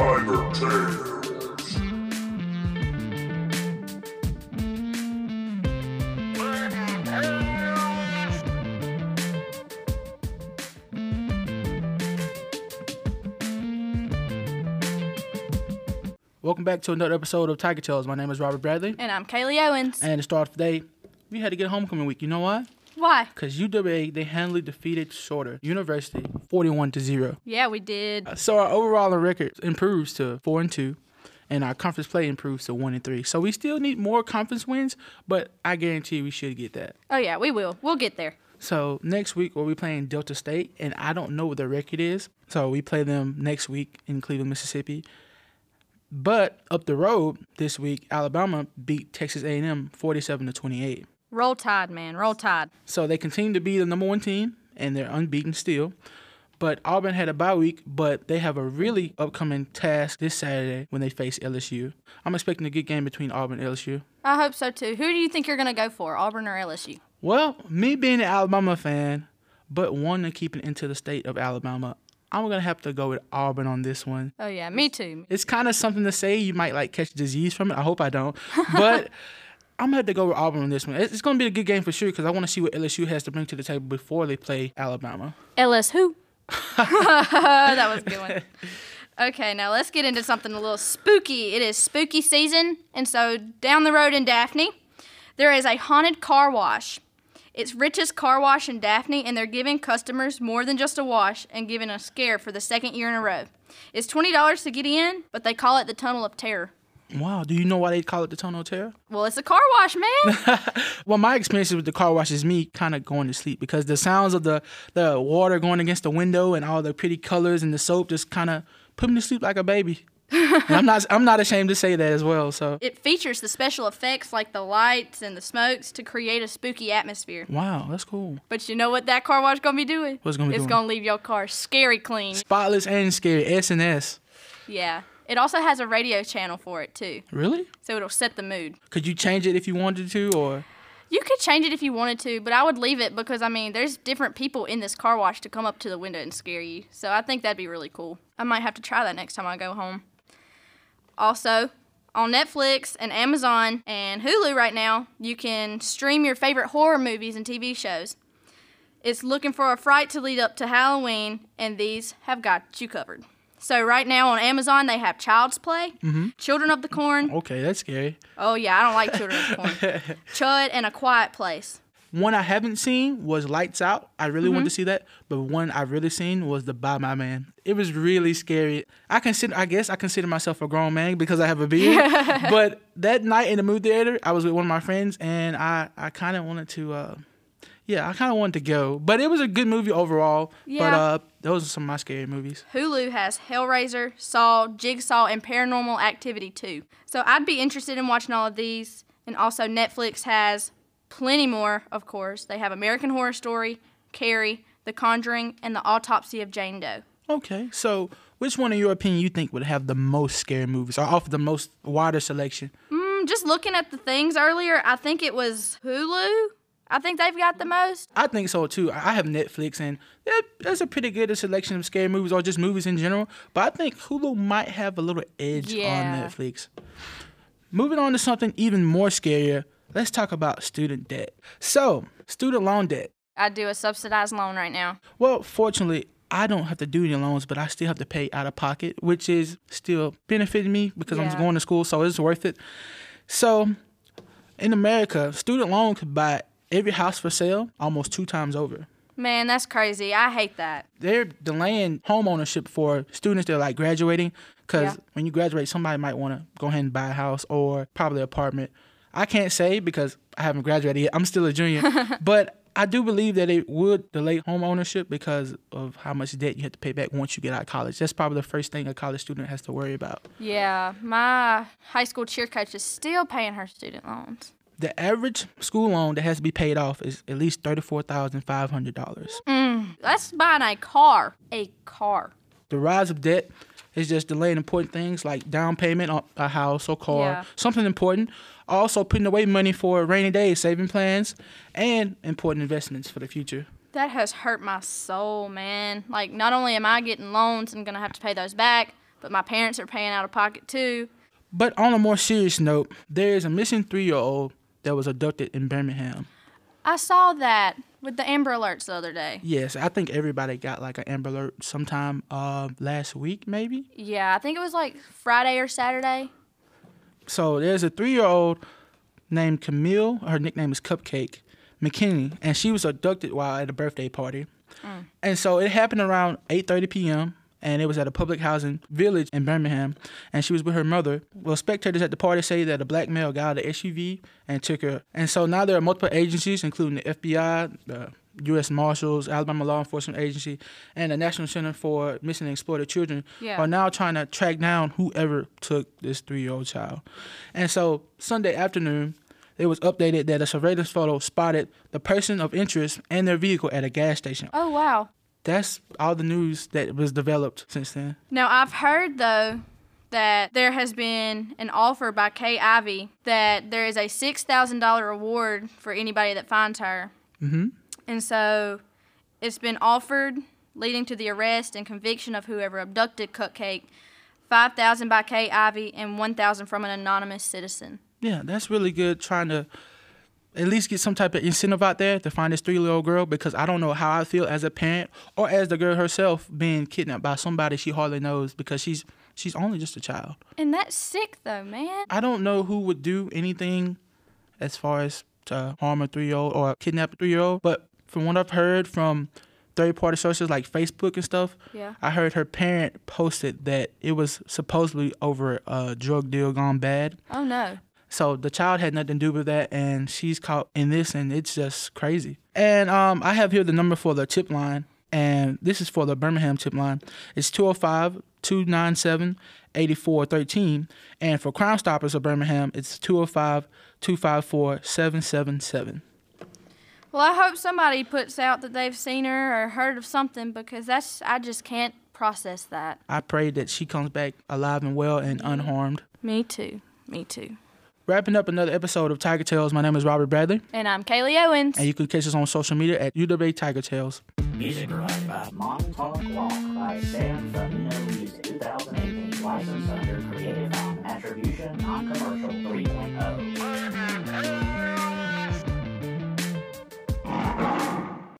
Tales. Welcome back to another episode of Tiger Tales. My name is Robert Bradley. And I'm Kaylee Owens. And to start off today, we had to get homecoming week. You know why? Why? Because UWA, they handily defeated Shorter University 41 to 0. Yeah, we did. Uh, so our overall record improves to 4 and 2, and our conference play improves to 1 and 3. So we still need more conference wins, but I guarantee we should get that. Oh, yeah, we will. We'll get there. So next week we'll be playing Delta State, and I don't know what their record is. So we play them next week in Cleveland, Mississippi. But up the road this week, Alabama beat Texas A&M 47 to 28. Roll Tide, man. Roll Tide. So they continue to be the number one team, and they're unbeaten still. But Auburn had a bye week, but they have a really upcoming task this Saturday when they face LSU. I'm expecting a good game between Auburn and LSU. I hope so too. Who do you think you're going to go for, Auburn or LSU? Well, me being an Alabama fan, but wanting to keep it into the state of Alabama, I'm gonna have to go with Auburn on this one. Oh yeah, me too. It's kind of something to say. You might like catch disease from it. I hope I don't, but I'm gonna have to go with Auburn on this one. It's gonna be a good game for sure because I want to see what LSU has to bring to the table before they play Alabama. LS who? that was a good one. Okay, now let's get into something a little spooky. It is spooky season, and so down the road in Daphne, there is a haunted car wash. It's Rich's Car Wash in Daphne, and they're giving customers more than just a wash and giving a scare for the second year in a row. It's $20 to get in, but they call it the Tunnel of Terror. Wow, do you know why they call it the Tunnel of Terror? Well, it's a car wash, man. well, my experience with the car wash is me kind of going to sleep because the sounds of the, the water going against the window and all the pretty colors and the soap just kind of put me to sleep like a baby. I'm not I'm not ashamed to say that as well. So it features the special effects like the lights and the smokes to create a spooky atmosphere. Wow, that's cool. But you know what that car wash gonna be doing? What's gonna be it's doing? gonna leave your car scary clean. Spotless and scary. S and S. Yeah. It also has a radio channel for it too. Really? So it'll set the mood. Could you change it if you wanted to or you could change it if you wanted to, but I would leave it because I mean, there's different people in this car wash to come up to the window and scare you. So I think that'd be really cool. I might have to try that next time I go home. Also, on Netflix and Amazon and Hulu right now, you can stream your favorite horror movies and TV shows. It's looking for a fright to lead up to Halloween, and these have got you covered. So right now on Amazon, they have Child's Play, mm-hmm. Children of the Corn. Okay, that's scary. Oh yeah, I don't like Children of the Corn. Chud and A Quiet Place. One I haven't seen was Lights Out. I really mm-hmm. want to see that, but one I've really seen was The Bye Bye Man. It was really scary. I consider, I guess, I consider myself a grown man because I have a beard. but that night in the movie theater, I was with one of my friends, and I, I kind of wanted to, uh, yeah, I kind of wanted to go. But it was a good movie overall. Yeah. But uh, those are some of my scary movies. Hulu has Hellraiser, Saw, Jigsaw, and Paranormal Activity 2. So I'd be interested in watching all of these. And also Netflix has plenty more, of course. They have American Horror Story, Carrie, The Conjuring, and The Autopsy of Jane Doe. Okay, so which one, in your opinion, you think would have the most scary movies or offer the most wider selection? Mm, just looking at the things earlier, I think it was Hulu. I think they've got the most. I think so too. I have Netflix, and there's a pretty good selection of scary movies or just movies in general. But I think Hulu might have a little edge yeah. on Netflix. Moving on to something even more scarier, let's talk about student debt. So, student loan debt. I do a subsidized loan right now. Well, fortunately, I don't have to do any loans, but I still have to pay out of pocket, which is still benefiting me because yeah. I'm going to school, so it's worth it. So, in America, student loan could buy every house for sale almost two times over. Man, that's crazy. I hate that. They're delaying home ownership for students that are like graduating because yeah. when you graduate, somebody might want to go ahead and buy a house or probably an apartment. I can't say because I haven't graduated yet. I'm still a junior, but I do believe that it would delay home ownership because of how much debt you have to pay back once you get out of college. That's probably the first thing a college student has to worry about. Yeah, my high school cheer coach is still paying her student loans. The average school loan that has to be paid off is at least thirty-four thousand five hundred dollars. Mm, that's buying a car. A car. The rise of debt is just delaying important things like down payment on a house or car, yeah. something important. Also, putting away money for rainy days, saving plans, and important investments for the future. That has hurt my soul, man. Like, not only am I getting loans and gonna have to pay those back, but my parents are paying out of pocket too. But on a more serious note, there is a missing three year old that was abducted in Birmingham. I saw that with the Amber Alerts the other day. Yes, I think everybody got like an Amber Alert sometime uh, last week, maybe. Yeah, I think it was like Friday or Saturday. So there's a three year old named Kamille. Her nickname is Cupcake McKinney, and she was abducted while at a birthday party. And so it happened around 8:30 p.m. and it was at a public housing village in Birmingham, and she was with her mother. Well, spectators at the party say that a black male got out of the SUV and took her. And so now there are multiple agencies, including the FBI, the U.S. Marshals, Alabama Law Enforcement Agency, and the National Center for Missing and Exploited Children, Yeah. are now trying to track down whoever took this three-year-old child. And so Sunday afternoon, it was updated that a surveillance photo spotted the person of interest and their vehicle at a gas station. Oh wow. That's all the news that was developed since then. Now I've heard though that there has been an offer by Kay Ivey that there is a six thousand dollar reward for anybody that finds her. Mm-hmm. And so it's been offered, leading to the arrest and conviction of whoever abducted Cupcake. Five thousand by Kay Ivey and one thousand from an anonymous citizen. Yeah, that's really good. Trying to at least get some type of incentive out there to find this three-year-old girl because I don't know how I feel as a parent or as the girl herself being kidnapped by somebody she hardly knows because she's she's only just a child. And that's sick though, man. I don't know who would do anything as far as to harm a three-year-old or kidnap a three-year-old, but from what I've heard from third-party sources like Facebook and stuff, Yeah. I heard her parent posted that it was supposedly over a drug deal gone bad. Oh no. So the child had nothing to do with that, and she's caught in this, and it's just crazy. And um, I have here the number for the tip line, and this is for the Birmingham tip line. It's 205 297 8413. And for Crime Stoppers of Birmingham, it's 205 254 777. Well, I hope somebody puts out that they've seen her or heard of something because that's I just can't process that. I pray that she comes back alive and well and unharmed. Me too. Me too. Wrapping up another episode of Tiger Tales, my name is Robert Bradley. And I'm Kaylee Owens. And you can catch us on social media at UWA Tiger Tales. Music provided by Montauk Walk by Sam from the Music 2018. Licensed under Creative Commons Attribution Non-Commercial 3.0.